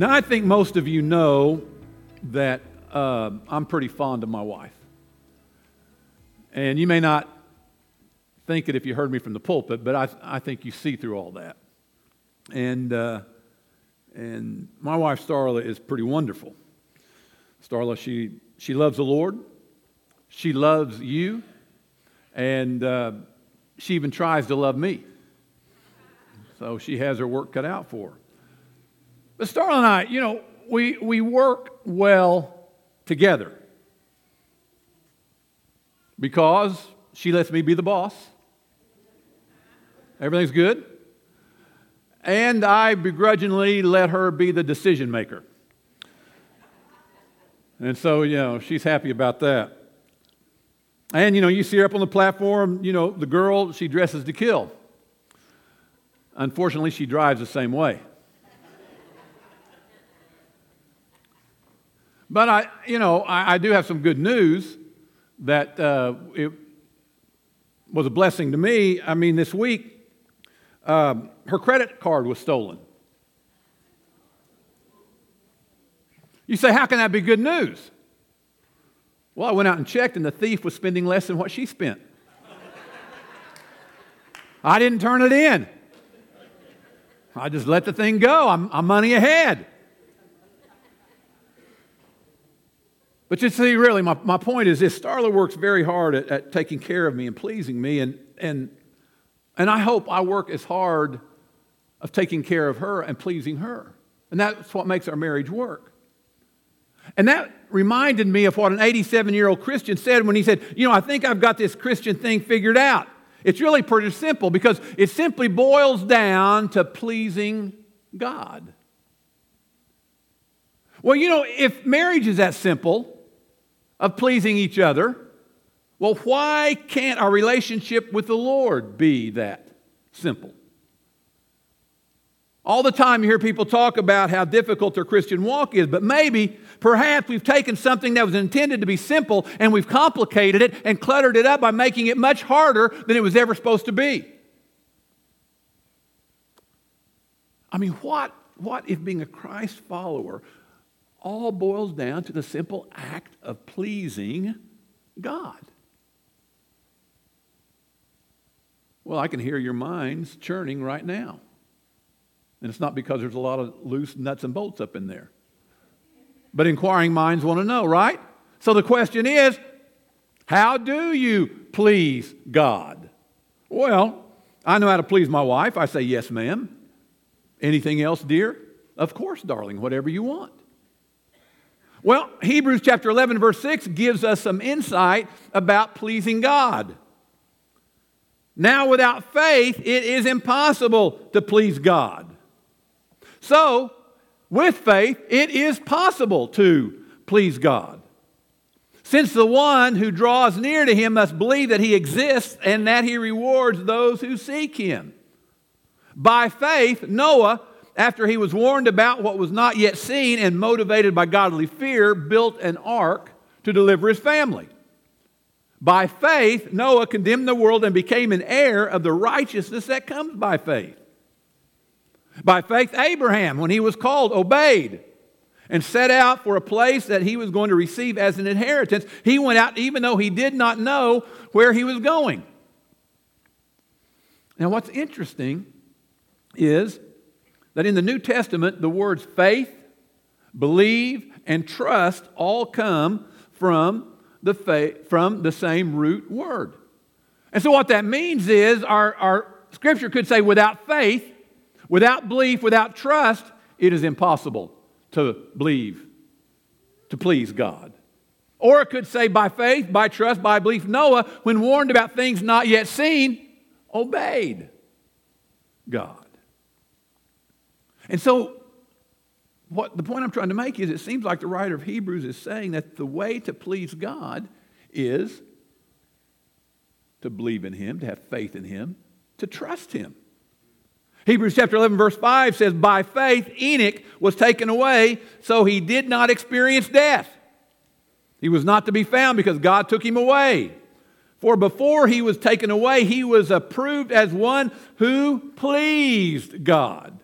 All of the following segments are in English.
Now, I think most of you know that uh, I'm pretty fond of my wife. And you may not think it if you heard me from the pulpit, but I, I think you see through all that. And, uh, and my wife, Starla, is pretty wonderful. Starla, she, she loves the Lord, she loves you, and uh, she even tries to love me. So she has her work cut out for her. But Starla and I, you know, we, we work well together because she lets me be the boss. Everything's good. And I begrudgingly let her be the decision maker. And so, you know, she's happy about that. And, you know, you see her up on the platform, you know, the girl, she dresses to kill. Unfortunately, she drives the same way. But I, you know, I, I do have some good news that uh, it was a blessing to me. I mean, this week, um, her credit card was stolen. You say, how can that be good news? Well, I went out and checked, and the thief was spending less than what she spent. I didn't turn it in. I just let the thing go. I'm, I'm money ahead. But you see, really, my, my point is this Starla works very hard at, at taking care of me and pleasing me, and, and, and I hope I work as hard of taking care of her and pleasing her. And that's what makes our marriage work. And that reminded me of what an 87 year old Christian said when he said, You know, I think I've got this Christian thing figured out. It's really pretty simple because it simply boils down to pleasing God. Well, you know, if marriage is that simple, of pleasing each other, well, why can't our relationship with the Lord be that simple? All the time you hear people talk about how difficult their Christian walk is, but maybe, perhaps we've taken something that was intended to be simple and we've complicated it and cluttered it up by making it much harder than it was ever supposed to be. I mean, what, what if being a Christ follower all boils down to the simple act of pleasing God. Well, I can hear your minds churning right now. And it's not because there's a lot of loose nuts and bolts up in there. But inquiring minds want to know, right? So the question is how do you please God? Well, I know how to please my wife. I say, yes, ma'am. Anything else, dear? Of course, darling, whatever you want. Well, Hebrews chapter 11, verse 6 gives us some insight about pleasing God. Now, without faith, it is impossible to please God. So, with faith, it is possible to please God. Since the one who draws near to him must believe that he exists and that he rewards those who seek him. By faith, Noah after he was warned about what was not yet seen and motivated by godly fear, built an ark to deliver his family. By faith, Noah condemned the world and became an heir of the righteousness that comes by faith. By faith, Abraham, when he was called, obeyed and set out for a place that he was going to receive as an inheritance. He went out even though he did not know where he was going. Now, what's interesting is that in the New Testament, the words faith, believe, and trust all come from the, faith, from the same root word. And so, what that means is our, our scripture could say, without faith, without belief, without trust, it is impossible to believe, to please God. Or it could say, by faith, by trust, by belief, Noah, when warned about things not yet seen, obeyed God. And so, what the point I'm trying to make is it seems like the writer of Hebrews is saying that the way to please God is to believe in Him, to have faith in Him, to trust Him. Hebrews chapter 11, verse 5 says, By faith Enoch was taken away, so he did not experience death. He was not to be found because God took him away. For before he was taken away, he was approved as one who pleased God.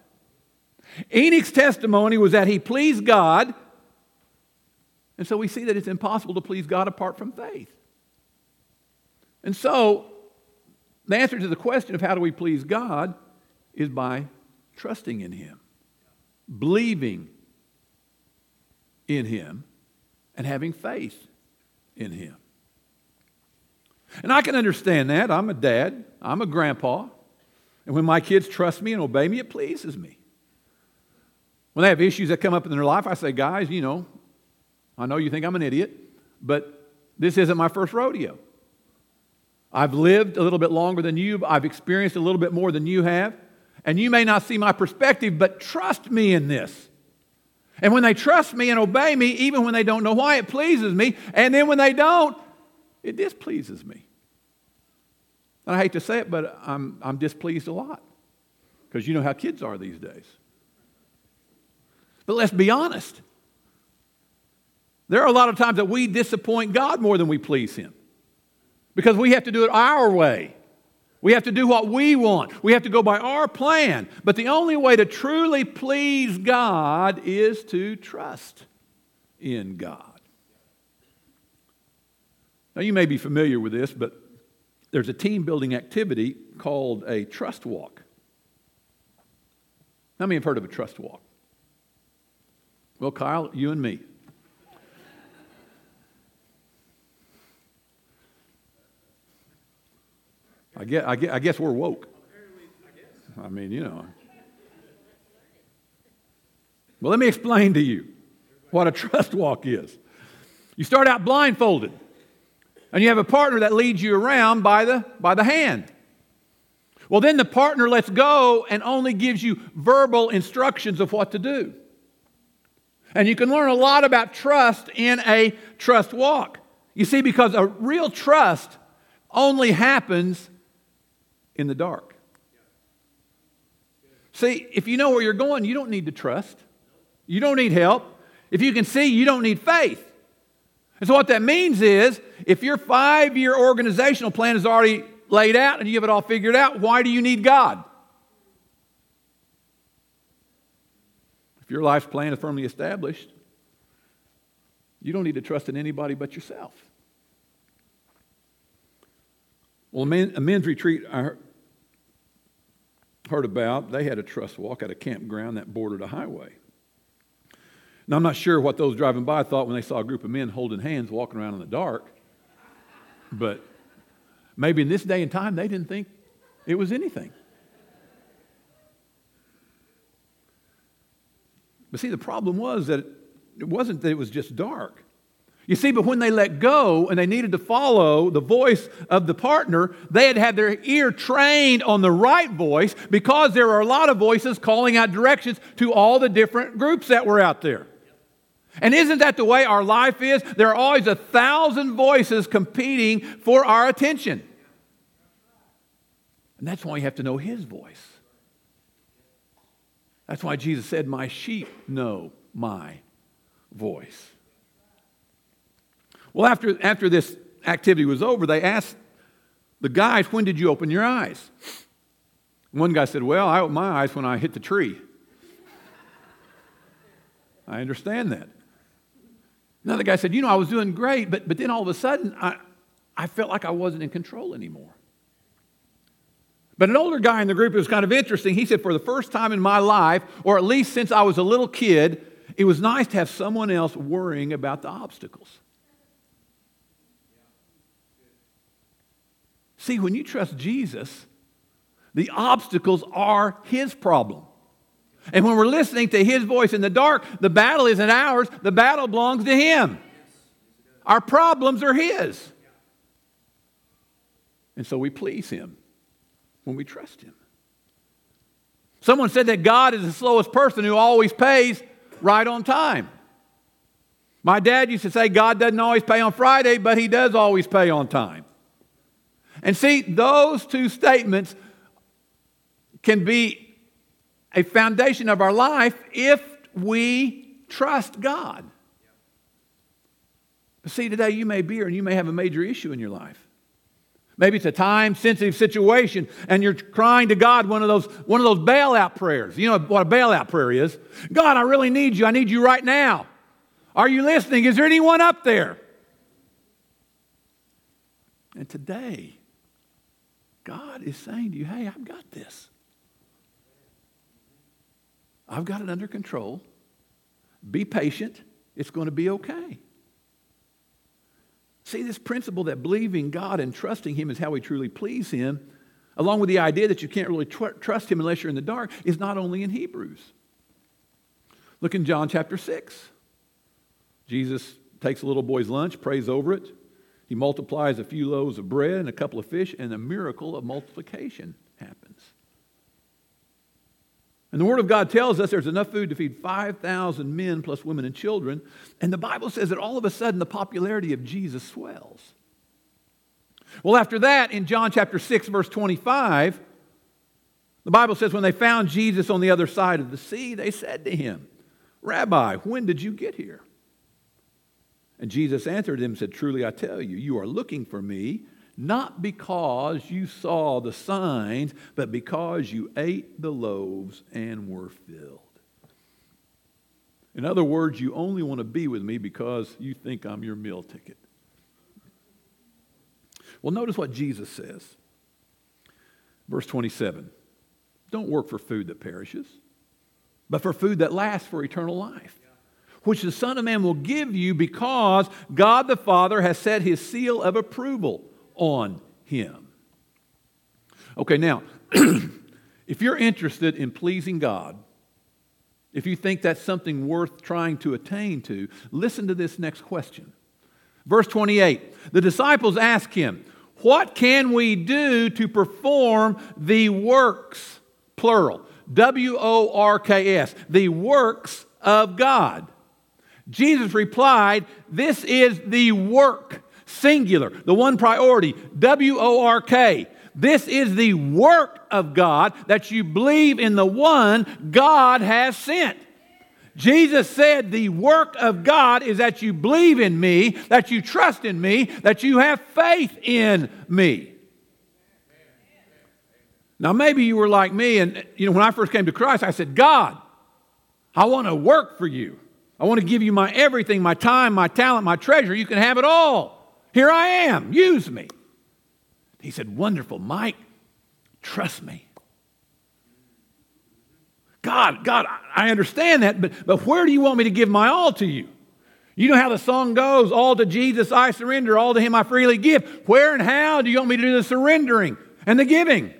Enoch's testimony was that he pleased God. And so we see that it's impossible to please God apart from faith. And so the answer to the question of how do we please God is by trusting in Him, believing in Him, and having faith in Him. And I can understand that. I'm a dad, I'm a grandpa. And when my kids trust me and obey me, it pleases me. When they have issues that come up in their life, I say, guys, you know, I know you think I'm an idiot, but this isn't my first rodeo. I've lived a little bit longer than you, I've experienced a little bit more than you have, and you may not see my perspective, but trust me in this. And when they trust me and obey me, even when they don't know why, it pleases me. And then when they don't, it displeases me. And I hate to say it, but I'm, I'm displeased a lot because you know how kids are these days. But let's be honest. There are a lot of times that we disappoint God more than we please Him because we have to do it our way. We have to do what we want. We have to go by our plan. But the only way to truly please God is to trust in God. Now, you may be familiar with this, but there's a team building activity called a trust walk. How many have heard of a trust walk? Well, Kyle, you and me. I guess, I guess, I guess we're woke. I mean, you know. Well, let me explain to you what a trust walk is. You start out blindfolded, and you have a partner that leads you around by the, by the hand. Well, then the partner lets go and only gives you verbal instructions of what to do. And you can learn a lot about trust in a trust walk. You see, because a real trust only happens in the dark. See, if you know where you're going, you don't need to trust. You don't need help. If you can see, you don't need faith. And so, what that means is if your five year organizational plan is already laid out and you have it all figured out, why do you need God? If your life plan is firmly established, you don't need to trust in anybody but yourself. Well, a, men, a men's retreat I heard about, they had a trust walk at a campground that bordered a highway. Now, I'm not sure what those driving by thought when they saw a group of men holding hands walking around in the dark, but maybe in this day and time they didn't think it was anything. But see, the problem was that it wasn't that it was just dark. You see, but when they let go and they needed to follow the voice of the partner, they had had their ear trained on the right voice because there are a lot of voices calling out directions to all the different groups that were out there. And isn't that the way our life is? There are always a thousand voices competing for our attention. And that's why you have to know His voice. That's why Jesus said, My sheep know my voice. Well, after, after this activity was over, they asked the guys, When did you open your eyes? One guy said, Well, I opened my eyes when I hit the tree. I understand that. Another guy said, You know, I was doing great, but, but then all of a sudden, I, I felt like I wasn't in control anymore. But an older guy in the group, it was kind of interesting. He said, For the first time in my life, or at least since I was a little kid, it was nice to have someone else worrying about the obstacles. See, when you trust Jesus, the obstacles are his problem. And when we're listening to his voice in the dark, the battle isn't ours, the battle belongs to him. Our problems are his. And so we please him when we trust him. Someone said that God is the slowest person who always pays right on time. My dad used to say God doesn't always pay on Friday, but he does always pay on time. And see, those two statements can be a foundation of our life if we trust God. But see, today you may be here and you may have a major issue in your life. Maybe it's a time sensitive situation and you're crying to God one of those one of those bailout prayers. You know what a bailout prayer is? God, I really need you. I need you right now. Are you listening? Is there anyone up there? And today, God is saying to you, hey, I've got this. I've got it under control. Be patient. It's going to be okay. See, this principle that believing God and trusting Him is how we truly please Him, along with the idea that you can't really tr- trust Him unless you're in the dark, is not only in Hebrews. Look in John chapter 6. Jesus takes a little boy's lunch, prays over it. He multiplies a few loaves of bread and a couple of fish, and a miracle of multiplication. And the Word of God tells us there's enough food to feed 5,000 men plus women and children. And the Bible says that all of a sudden the popularity of Jesus swells. Well, after that, in John chapter 6, verse 25, the Bible says when they found Jesus on the other side of the sea, they said to him, Rabbi, when did you get here? And Jesus answered them and said, Truly I tell you, you are looking for me not because you saw the signs, but because you ate the loaves and were filled. In other words, you only want to be with me because you think I'm your meal ticket. Well, notice what Jesus says. Verse 27 Don't work for food that perishes, but for food that lasts for eternal life, which the Son of Man will give you because God the Father has set his seal of approval on him. Okay, now, if you're interested in pleasing God, if you think that's something worth trying to attain to, listen to this next question. Verse 28 The disciples ask him, What can we do to perform the works, plural, W O R K S, the works of God? Jesus replied, This is the work singular, the one priority, W O R K. This is the work of God that you believe in the one God has sent. Jesus said, The work of God is that you believe in me, that you trust in me, that you have faith in me. Now, maybe you were like me, and you know, when I first came to Christ, I said, God, I want to work for you. I want to give you my everything, my time, my talent, my treasure. You can have it all. Here I am, use me. He said, Wonderful, Mike, trust me. God, God, I understand that, but, but where do you want me to give my all to you? You know how the song goes, all to Jesus I surrender, all to him I freely give. Where and how do you want me to do the surrendering and the giving?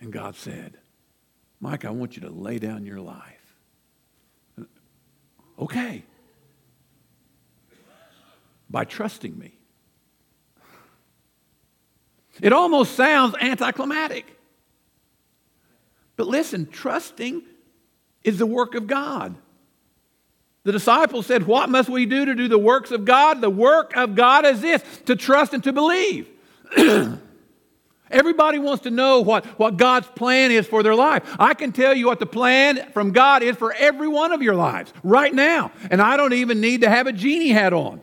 And God said, Mike, I want you to lay down your life. Okay by trusting me. It almost sounds anticlimactic. But listen, trusting is the work of God. The disciples said, What must we do to do the works of God? The work of God is this to trust and to believe. Everybody wants to know what, what God's plan is for their life. I can tell you what the plan from God is for every one of your lives right now. And I don't even need to have a genie hat on.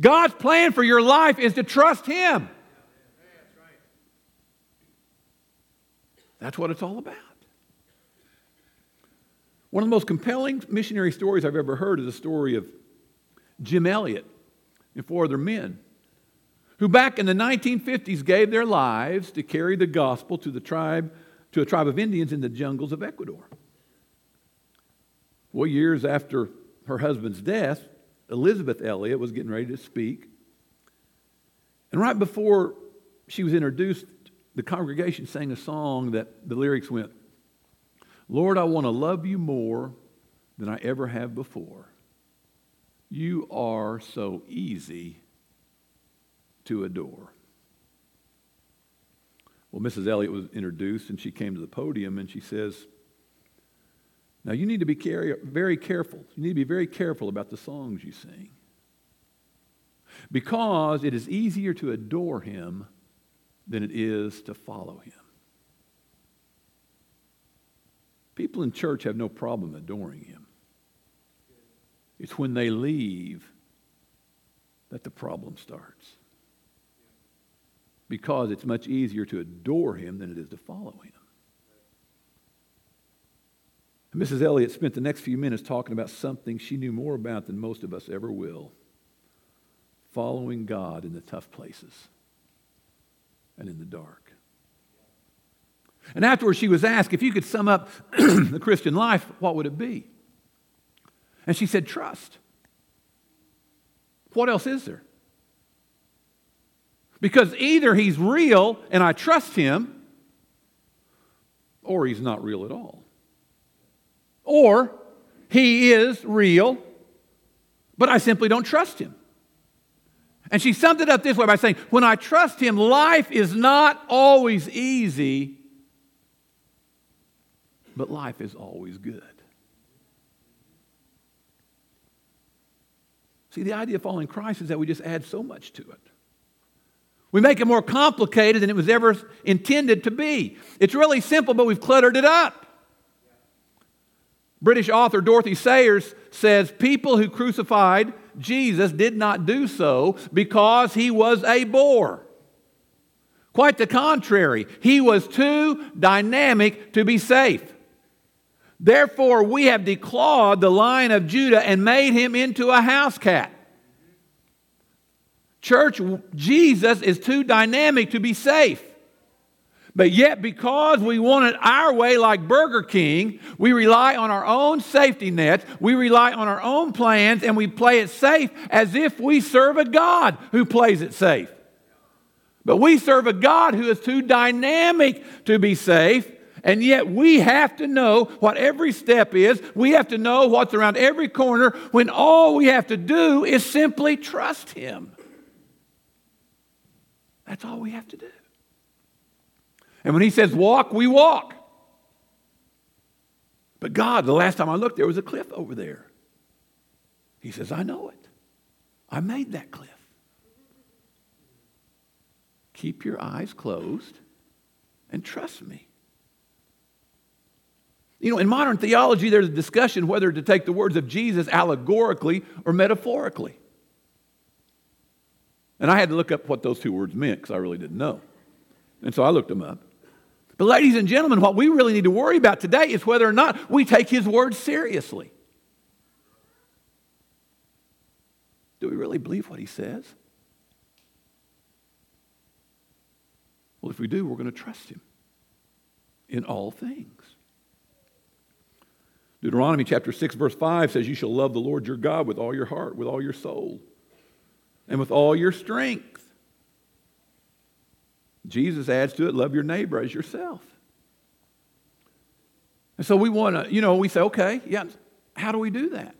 God's plan for your life is to trust Him. That's what it's all about. One of the most compelling missionary stories I've ever heard is the story of Jim Elliot and four other men who back in the 1950s gave their lives to carry the gospel to the tribe to a tribe of Indians in the jungles of Ecuador. Well, years after her husband's death, Elisabeth Elliot was getting ready to speak. And right before she was introduced, the congregation sang a song that the lyrics went, Lord, I want to love you more than I ever have before. You are so easy to adore. Well, Mrs. Elliot was introduced and she came to the podium and she says, now, you need to be very careful. You need to be very careful about the songs you sing. Because it is easier to adore him than it is to follow him. People in church have no problem adoring him. It's when they leave that the problem starts. Because it's much easier to adore him than it is to follow him. Mrs. Elliot spent the next few minutes talking about something she knew more about than most of us ever will following God in the tough places and in the dark. And afterwards, she was asked if you could sum up the Christian life, what would it be? And she said, trust. What else is there? Because either he's real and I trust him, or he's not real at all. Or he is real, but I simply don't trust him. And she summed it up this way by saying, When I trust him, life is not always easy, but life is always good. See, the idea of following Christ is that we just add so much to it. We make it more complicated than it was ever intended to be. It's really simple, but we've cluttered it up. British author Dorothy Sayers says people who crucified Jesus did not do so because he was a bore. Quite the contrary, he was too dynamic to be safe. Therefore, we have declawed the lion of Judah and made him into a house cat. Church, Jesus is too dynamic to be safe. But yet, because we want it our way, like Burger King, we rely on our own safety nets, we rely on our own plans, and we play it safe as if we serve a God who plays it safe. But we serve a God who is too dynamic to be safe, and yet we have to know what every step is. We have to know what's around every corner when all we have to do is simply trust Him. That's all we have to do. And when he says walk, we walk. But God, the last time I looked, there was a cliff over there. He says, I know it. I made that cliff. Keep your eyes closed and trust me. You know, in modern theology, there's a discussion whether to take the words of Jesus allegorically or metaphorically. And I had to look up what those two words meant because I really didn't know. And so I looked them up. But, ladies and gentlemen, what we really need to worry about today is whether or not we take his word seriously. Do we really believe what he says? Well, if we do, we're going to trust him in all things. Deuteronomy chapter 6, verse 5 says, You shall love the Lord your God with all your heart, with all your soul, and with all your strength. Jesus adds to it, love your neighbor as yourself. And so we want to, you know, we say, okay, yeah, how do we do that?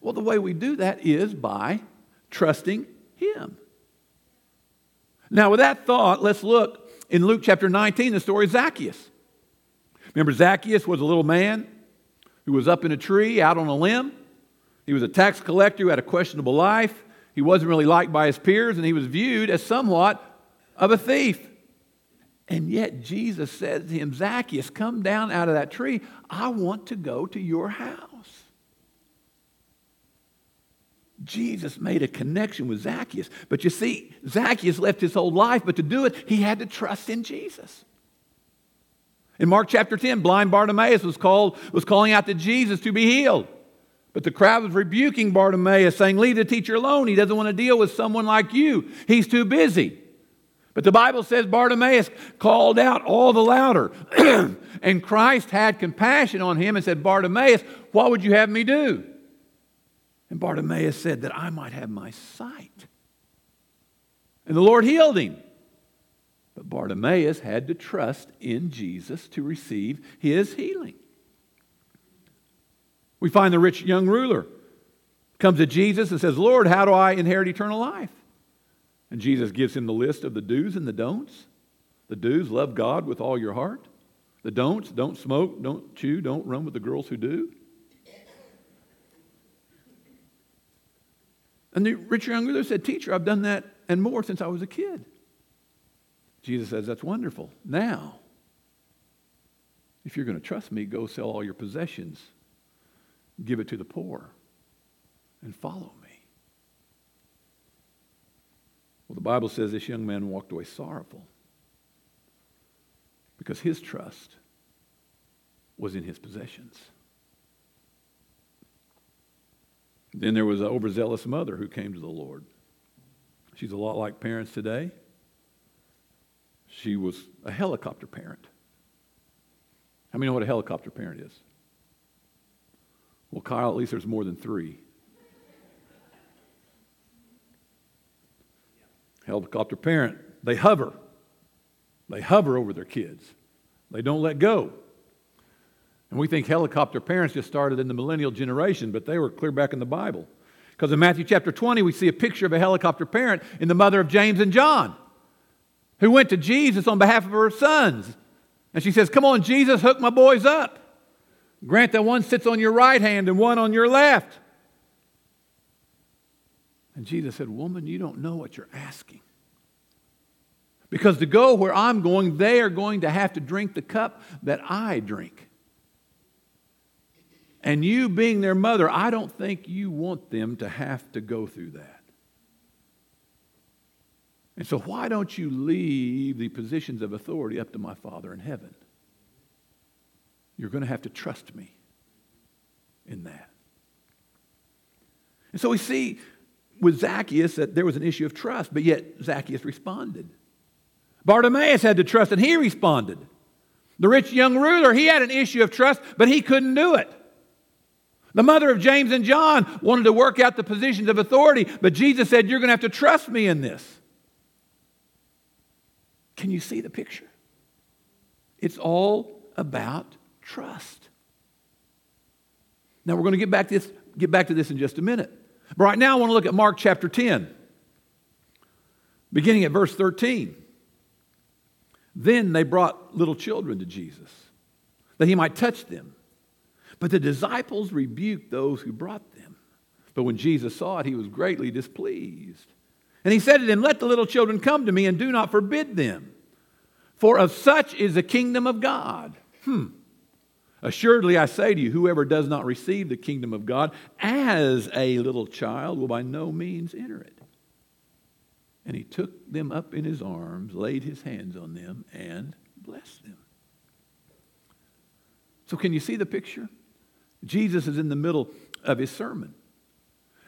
Well, the way we do that is by trusting Him. Now, with that thought, let's look in Luke chapter 19, the story of Zacchaeus. Remember, Zacchaeus was a little man who was up in a tree out on a limb. He was a tax collector who had a questionable life. He wasn't really liked by his peers, and he was viewed as somewhat of a thief. And yet Jesus said to him, Zacchaeus, come down out of that tree. I want to go to your house. Jesus made a connection with Zacchaeus. But you see, Zacchaeus left his whole life, but to do it, he had to trust in Jesus. In Mark chapter 10, blind Bartimaeus was, called, was calling out to Jesus to be healed. But the crowd was rebuking Bartimaeus, saying, Leave the teacher alone. He doesn't want to deal with someone like you. He's too busy. But the Bible says Bartimaeus called out all the louder. and Christ had compassion on him and said, Bartimaeus, what would you have me do? And Bartimaeus said, That I might have my sight. And the Lord healed him. But Bartimaeus had to trust in Jesus to receive his healing. We find the rich young ruler comes to Jesus and says, Lord, how do I inherit eternal life? And Jesus gives him the list of the do's and the don'ts. The do's, love God with all your heart. The don'ts, don't smoke, don't chew, don't run with the girls who do. And the rich young ruler said, Teacher, I've done that and more since I was a kid. Jesus says, That's wonderful. Now, if you're going to trust me, go sell all your possessions, give it to the poor, and follow me. Well, the Bible says this young man walked away sorrowful because his trust was in his possessions. Then there was an overzealous mother who came to the Lord. She's a lot like parents today. She was a helicopter parent. How many know what a helicopter parent is? Well, Kyle, at least there's more than three. Helicopter parent, they hover. They hover over their kids. They don't let go. And we think helicopter parents just started in the millennial generation, but they were clear back in the Bible. Because in Matthew chapter 20, we see a picture of a helicopter parent in the mother of James and John, who went to Jesus on behalf of her sons. And she says, Come on, Jesus, hook my boys up. Grant that one sits on your right hand and one on your left. And Jesus said, Woman, you don't know what you're asking. Because to go where I'm going, they are going to have to drink the cup that I drink. And you being their mother, I don't think you want them to have to go through that. And so, why don't you leave the positions of authority up to my Father in heaven? You're going to have to trust me in that. And so we see with Zacchaeus that there was an issue of trust, but yet Zacchaeus responded. Bartimaeus had to trust, and he responded. The rich young ruler, he had an issue of trust, but he couldn't do it. The mother of James and John wanted to work out the positions of authority, but Jesus said, You're going to have to trust me in this. Can you see the picture? It's all about trust. Now we're going to get back to this, get back to this in just a minute. But right now I want to look at Mark chapter 10, beginning at verse 13. Then they brought little children to Jesus, that he might touch them. But the disciples rebuked those who brought them. But when Jesus saw it, he was greatly displeased. And he said to them, Let the little children come to me, and do not forbid them. For of such is the kingdom of God. Hmm. Assuredly, I say to you, whoever does not receive the kingdom of God as a little child will by no means enter it. And he took them up in his arms, laid his hands on them, and blessed them. So, can you see the picture? Jesus is in the middle of his sermon.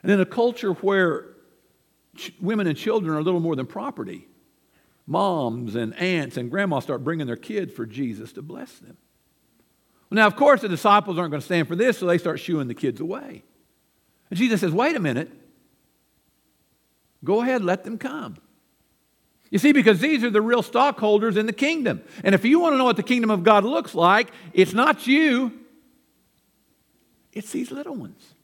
And in a culture where ch- women and children are little more than property, moms and aunts and grandmas start bringing their kids for Jesus to bless them. Now, of course, the disciples aren't going to stand for this, so they start shooing the kids away. And Jesus says, wait a minute. Go ahead, let them come. You see, because these are the real stockholders in the kingdom. And if you want to know what the kingdom of God looks like, it's not you, it's these little ones.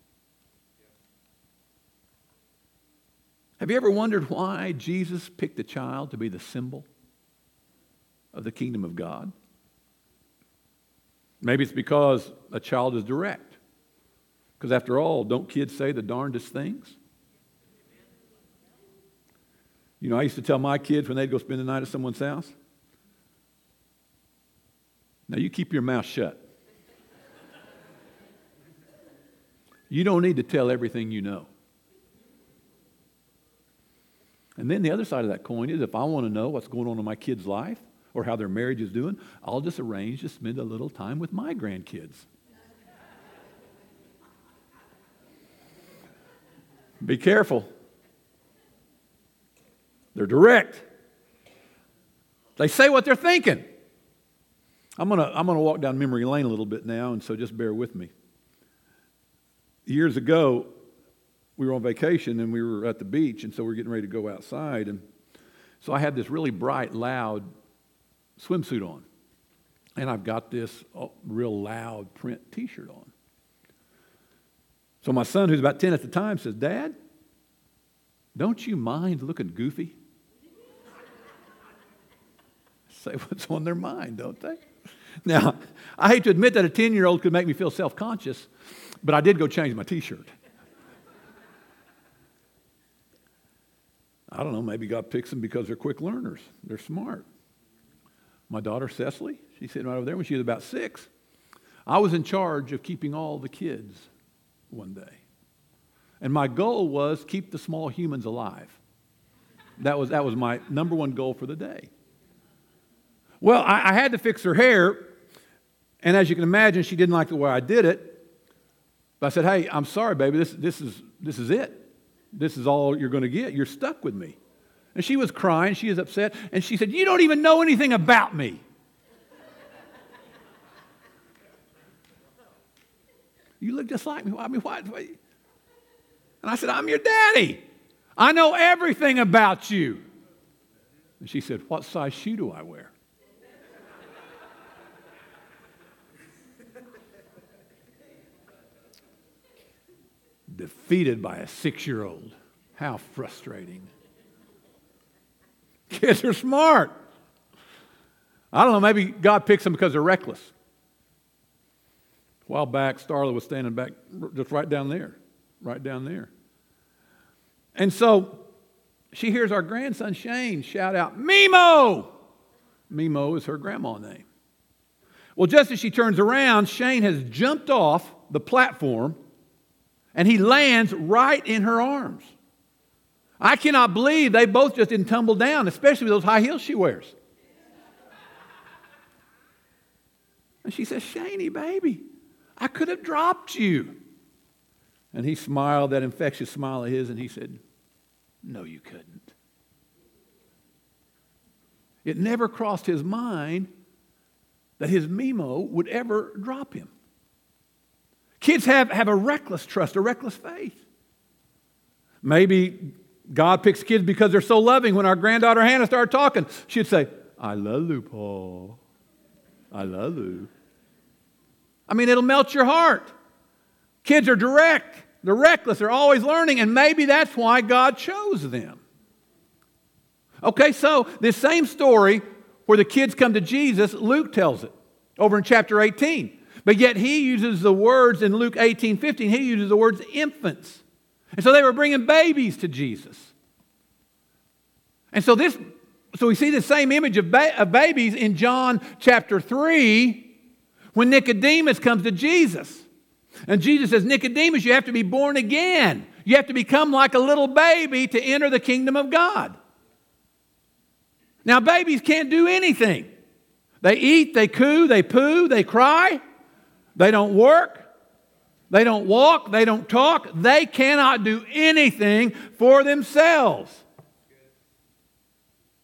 Have you ever wondered why Jesus picked a child to be the symbol of the kingdom of God? Maybe it's because a child is direct. Because after all, don't kids say the darndest things? You know, I used to tell my kids when they'd go spend the night at someone's house, now you keep your mouth shut. You don't need to tell everything you know. And then the other side of that coin is if I want to know what's going on in my kid's life or how their marriage is doing, I'll just arrange to spend a little time with my grandkids. Be careful. They're direct. They say what they're thinking. I'm going to I'm going to walk down memory lane a little bit now, and so just bear with me years ago, we were on vacation and we were at the beach, and so we are getting ready to go outside. And so I had this really bright, loud swimsuit on. And I've got this uh, real loud print t shirt on. So my son, who's about 10 at the time, says, Dad, don't you mind looking goofy? Say what's on their mind, don't they? Now, I hate to admit that a 10 year old could make me feel self conscious, but I did go change my t shirt. I don't know, maybe God picks them because they're quick learners, they're smart. My daughter Cecily, she's sitting right over there when she was about six. I was in charge of keeping all the kids one day. And my goal was keep the small humans alive. That was, that was my number one goal for the day. Well, I, I had to fix her hair, and as you can imagine, she didn't like the way I did it. But I said, Hey, I'm sorry, baby, this, this, is, this is it. This is all you're going to get. You're stuck with me. And she was crying, she was upset, and she said, You don't even know anything about me. you look just like me. I mean, what? And I said, I'm your daddy. I know everything about you. And she said, What size shoe do I wear? Defeated by a six year old. How frustrating. Kids are smart. I don't know, maybe God picks them because they're reckless. A while back, Starla was standing back just right down there, right down there. And so she hears our grandson Shane shout out, Mimo! Mimo is her grandma name. Well, just as she turns around, Shane has jumped off the platform and he lands right in her arms. I cannot believe they both just didn't tumble down, especially with those high heels she wears. And she says, Shaney, baby, I could have dropped you. And he smiled, that infectious smile of his, and he said, No, you couldn't. It never crossed his mind that his Mimo would ever drop him. Kids have, have a reckless trust, a reckless faith. Maybe God picks kids because they're so loving. When our granddaughter Hannah started talking, she'd say, I love you, Paul. I love you. I mean, it'll melt your heart. Kids are direct, they're reckless, they're always learning, and maybe that's why God chose them. Okay, so this same story where the kids come to Jesus, Luke tells it over in chapter 18. But yet he uses the words in Luke 18 15, he uses the words infants. And so they were bringing babies to Jesus. And so this, so we see the same image of, ba- of babies in John chapter 3 when Nicodemus comes to Jesus. And Jesus says, Nicodemus, you have to be born again. You have to become like a little baby to enter the kingdom of God. Now, babies can't do anything. They eat, they coo, they poo, they cry, they don't work, they don't walk, they don't talk, they cannot do anything for themselves.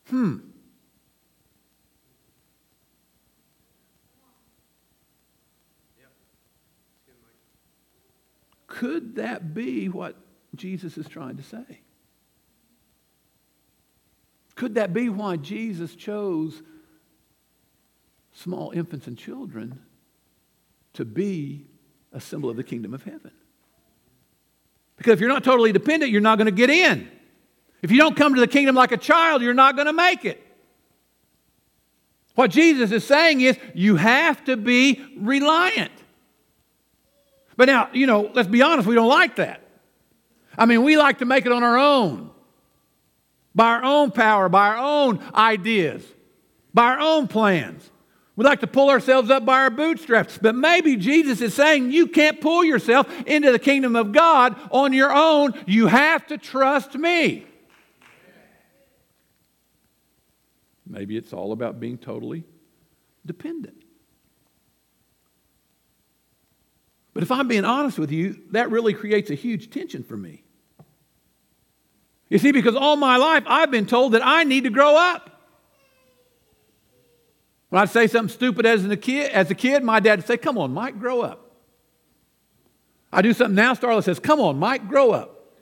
Hmm. Could that be what Jesus is trying to say? Could that be why Jesus chose small infants and children to be a symbol of the kingdom of heaven? Because if you're not totally dependent, you're not going to get in. If you don't come to the kingdom like a child, you're not going to make it. What Jesus is saying is you have to be reliant. But now, you know, let's be honest, we don't like that. I mean, we like to make it on our own, by our own power, by our own ideas, by our own plans. We like to pull ourselves up by our bootstraps. But maybe Jesus is saying you can't pull yourself into the kingdom of God on your own. You have to trust me. Maybe it's all about being totally dependent. But if I'm being honest with you, that really creates a huge tension for me. You see, because all my life I've been told that I need to grow up. When I'd say something stupid as a kid, as a kid, my dad would say, Come on, Mike, grow up. I do something now, Starla says, Come on, Mike, grow up.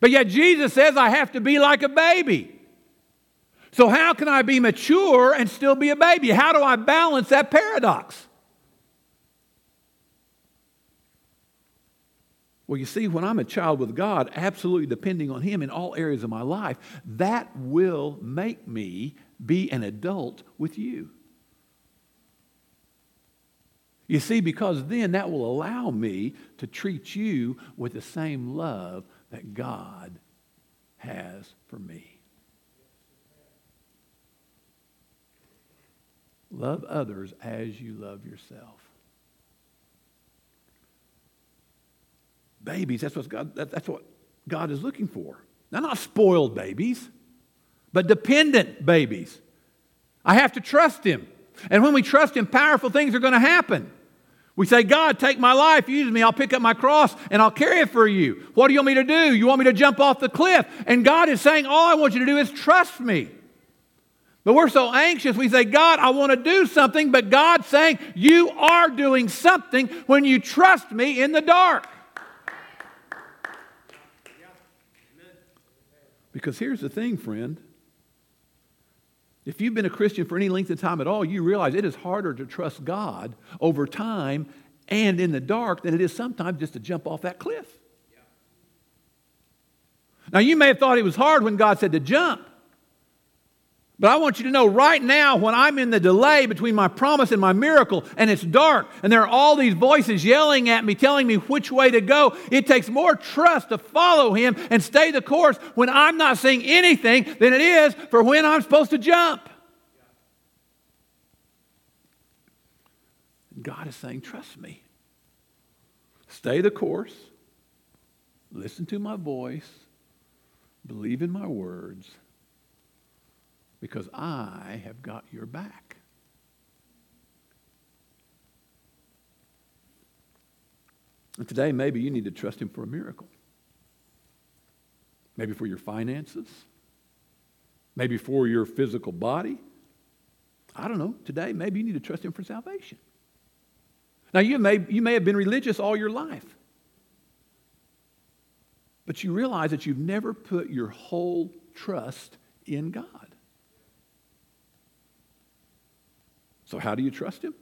But yet Jesus says I have to be like a baby. So, how can I be mature and still be a baby? How do I balance that paradox? Well, you see, when I'm a child with God, absolutely depending on Him in all areas of my life, that will make me be an adult with you. You see, because then that will allow me to treat you with the same love that God has for me. Love others as you love yourself. babies. That's what God, that, that's what God is looking for. Now, not spoiled babies, but dependent babies. I have to trust Him. And when we trust Him, powerful things are going to happen. We say, God, take my life, use me, I'll pick up my cross and I'll carry it for you. What do you want me to do? You want me to jump off the cliff? And God is saying, All I want you to do is trust me. But we're so anxious, we say, God, I want to do something, but God's saying, You are doing something when you trust me in the dark. Because here's the thing, friend. If you've been a Christian for any length of time at all, you realize it is harder to trust God over time and in the dark than it is sometimes just to jump off that cliff. Now, you may have thought it was hard when God said to jump. But I want you to know right now, when I'm in the delay between my promise and my miracle, and it's dark, and there are all these voices yelling at me, telling me which way to go, it takes more trust to follow Him and stay the course when I'm not seeing anything than it is for when I'm supposed to jump. God is saying, Trust me. Stay the course, listen to my voice, believe in my words because I have got your back. And today, maybe you need to trust Him for a miracle. Maybe for your finances. Maybe for your physical body. I don't know. Today, maybe you need to trust Him for salvation. Now, you may, you may have been religious all your life, but you realize that you've never put your whole trust in God. So, how do you trust him?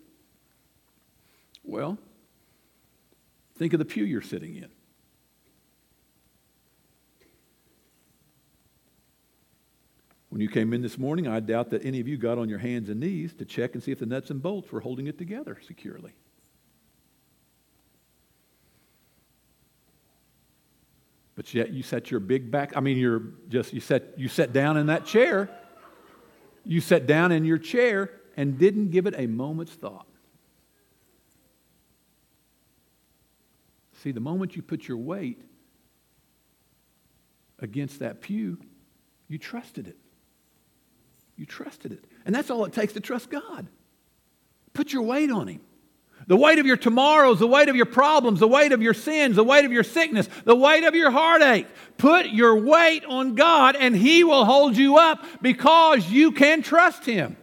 Well, think of the pew you're sitting in. When you came in this morning, I doubt that any of you got on your hands and knees to check and see if the nuts and bolts were holding it together securely. But yet you set your big back, I mean, you're just, you set, you sat down in that chair. You sat down in your chair and didn't give it a moment's thought. See, the moment you put your weight against that pew, you trusted it. You trusted it. And that's all it takes to trust God. Put your weight on Him. The weight of your tomorrows, the weight of your problems, the weight of your sins, the weight of your sickness, the weight of your heartache. Put your weight on God and He will hold you up because you can trust Him.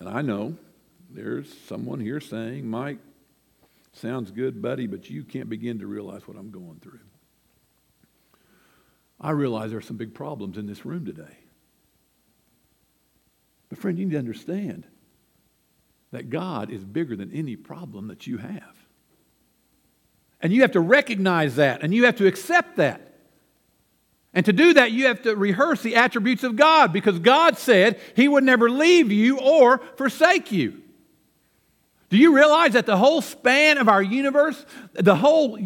And I know there's someone here saying, Mike, sounds good, buddy, but you can't begin to realize what I'm going through. I realize there are some big problems in this room today. But, friend, you need to understand that God is bigger than any problem that you have. And you have to recognize that and you have to accept that. And to do that, you have to rehearse the attributes of God because God said He would never leave you or forsake you. Do you realize that the whole span of our universe, the whole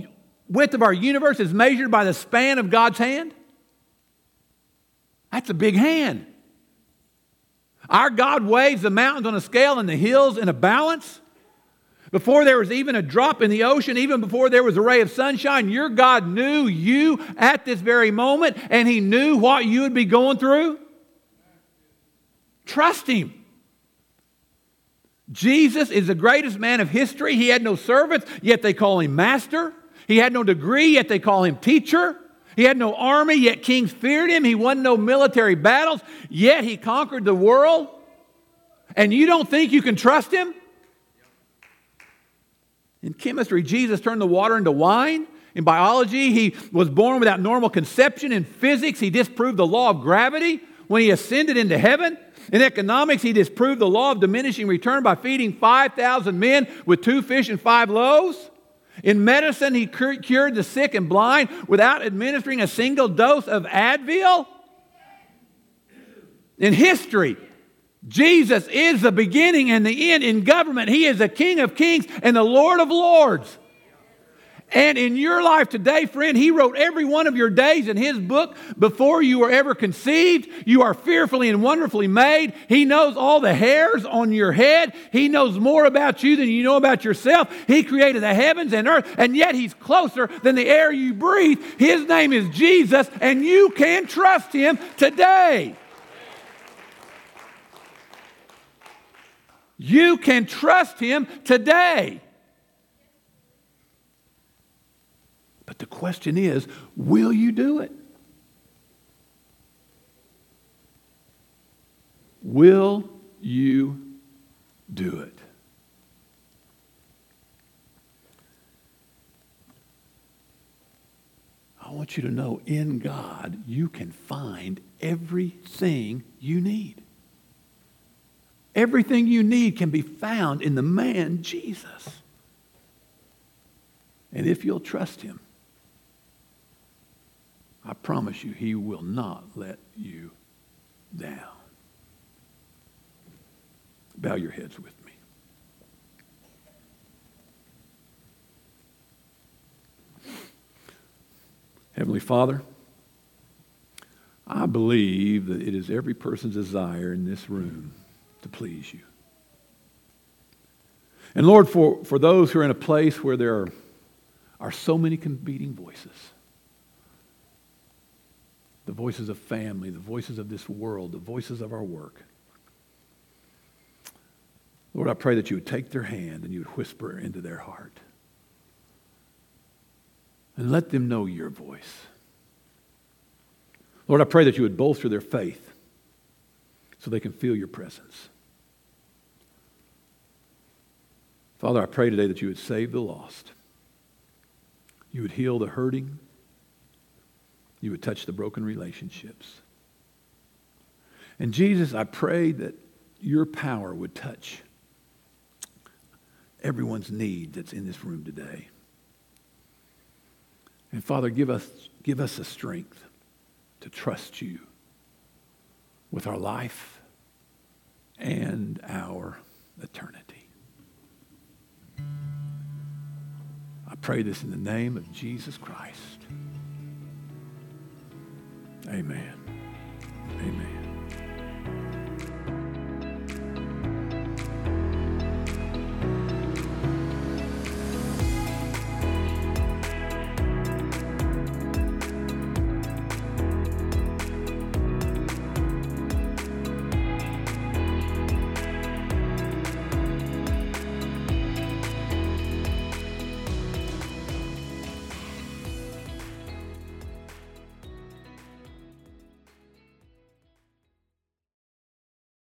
width of our universe is measured by the span of God's hand? That's a big hand. Our God weighs the mountains on a scale and the hills in a balance. Before there was even a drop in the ocean, even before there was a ray of sunshine, your God knew you at this very moment and He knew what you would be going through. Trust Him. Jesus is the greatest man of history. He had no servants, yet they call him master. He had no degree, yet they call him teacher. He had no army, yet kings feared him. He won no military battles, yet he conquered the world. And you don't think you can trust him? In chemistry, Jesus turned the water into wine. In biology, he was born without normal conception. In physics, he disproved the law of gravity when he ascended into heaven. In economics, he disproved the law of diminishing return by feeding 5,000 men with two fish and five loaves. In medicine, he cured the sick and blind without administering a single dose of Advil. In history, Jesus is the beginning and the end in government. He is the King of kings and the Lord of lords. And in your life today, friend, He wrote every one of your days in His book before you were ever conceived. You are fearfully and wonderfully made. He knows all the hairs on your head. He knows more about you than you know about yourself. He created the heavens and earth, and yet He's closer than the air you breathe. His name is Jesus, and you can trust Him today. You can trust Him today. But the question is will you do it? Will you do it? I want you to know in God, you can find everything you need. Everything you need can be found in the man Jesus. And if you'll trust him, I promise you, he will not let you down. Bow your heads with me. Heavenly Father, I believe that it is every person's desire in this room to please you. And Lord, for, for those who are in a place where there are, are so many competing voices, the voices of family, the voices of this world, the voices of our work. Lord, I pray that you would take their hand and you would whisper into their heart. And let them know your voice. Lord, I pray that you would bolster their faith so they can feel your presence. Father, I pray today that you would save the lost. You would heal the hurting. You would touch the broken relationships. And Jesus, I pray that your power would touch everyone's need that's in this room today. And Father, give us, give us the strength to trust you with our life and our eternity. I pray this in the name of Jesus Christ. Amen. Amen.